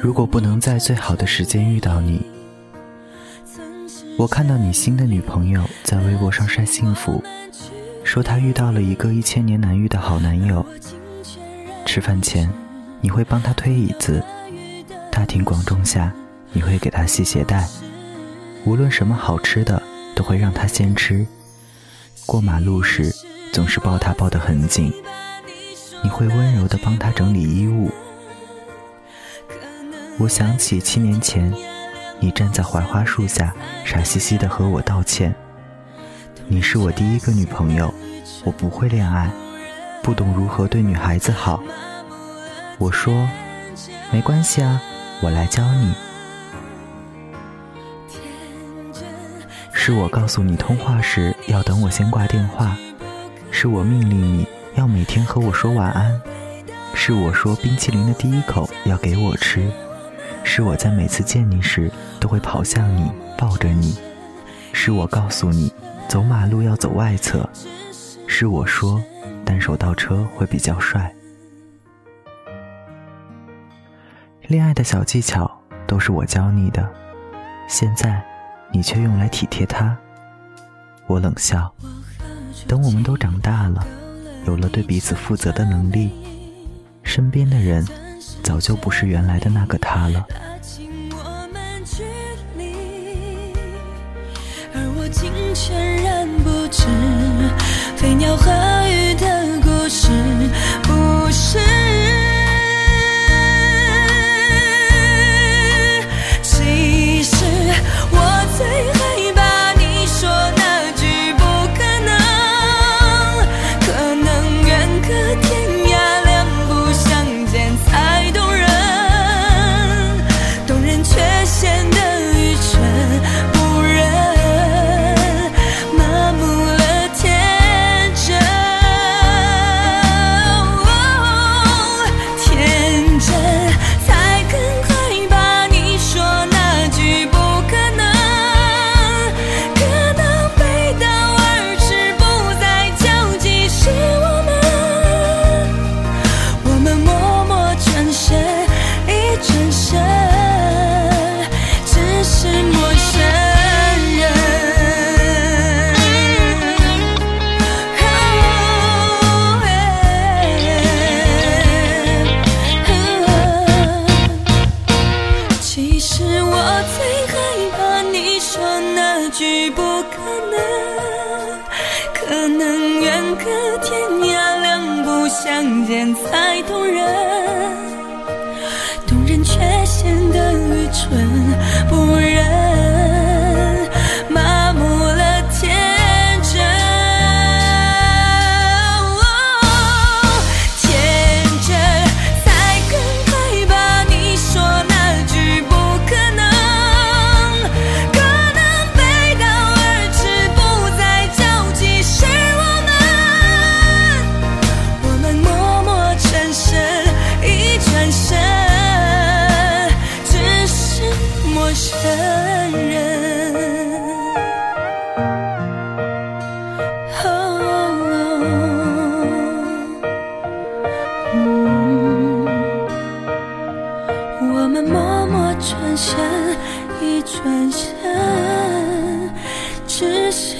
如果不能在最好的时间遇到你，我看到你新的女朋友在微博上晒幸福，说她遇到了一个一千年难遇的好男友。吃饭前，你会帮他推椅子；大庭广众下，你会给他系鞋带。无论什么好吃的，都会让他先吃。过马路时，总是抱他抱得很紧。你会温柔的帮他整理衣物。我想起七年前，你站在槐花树下，傻兮兮的和我道歉。你是我第一个女朋友，我不会恋爱，不懂如何对女孩子好。我说，没关系啊，我来教你。是我告诉你通话时要等我先挂电话，是我命令你。要每天和我说晚安，是我说冰淇淋的第一口要给我吃，是我在每次见你时都会跑向你抱着你，是我告诉你走马路要走外侧，是我说单手倒车会比较帅。恋爱的小技巧都是我教你的，现在你却用来体贴他。我冷笑，等我们都长大了。有了对彼此负责的能力，身边的人早就不是原来的那个他了。而我说那句不可能，可能远隔天涯，两不相见才动人，动人却显得愚蠢。不。陌生人。我们默默转身一转身只是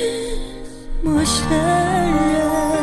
陌生人。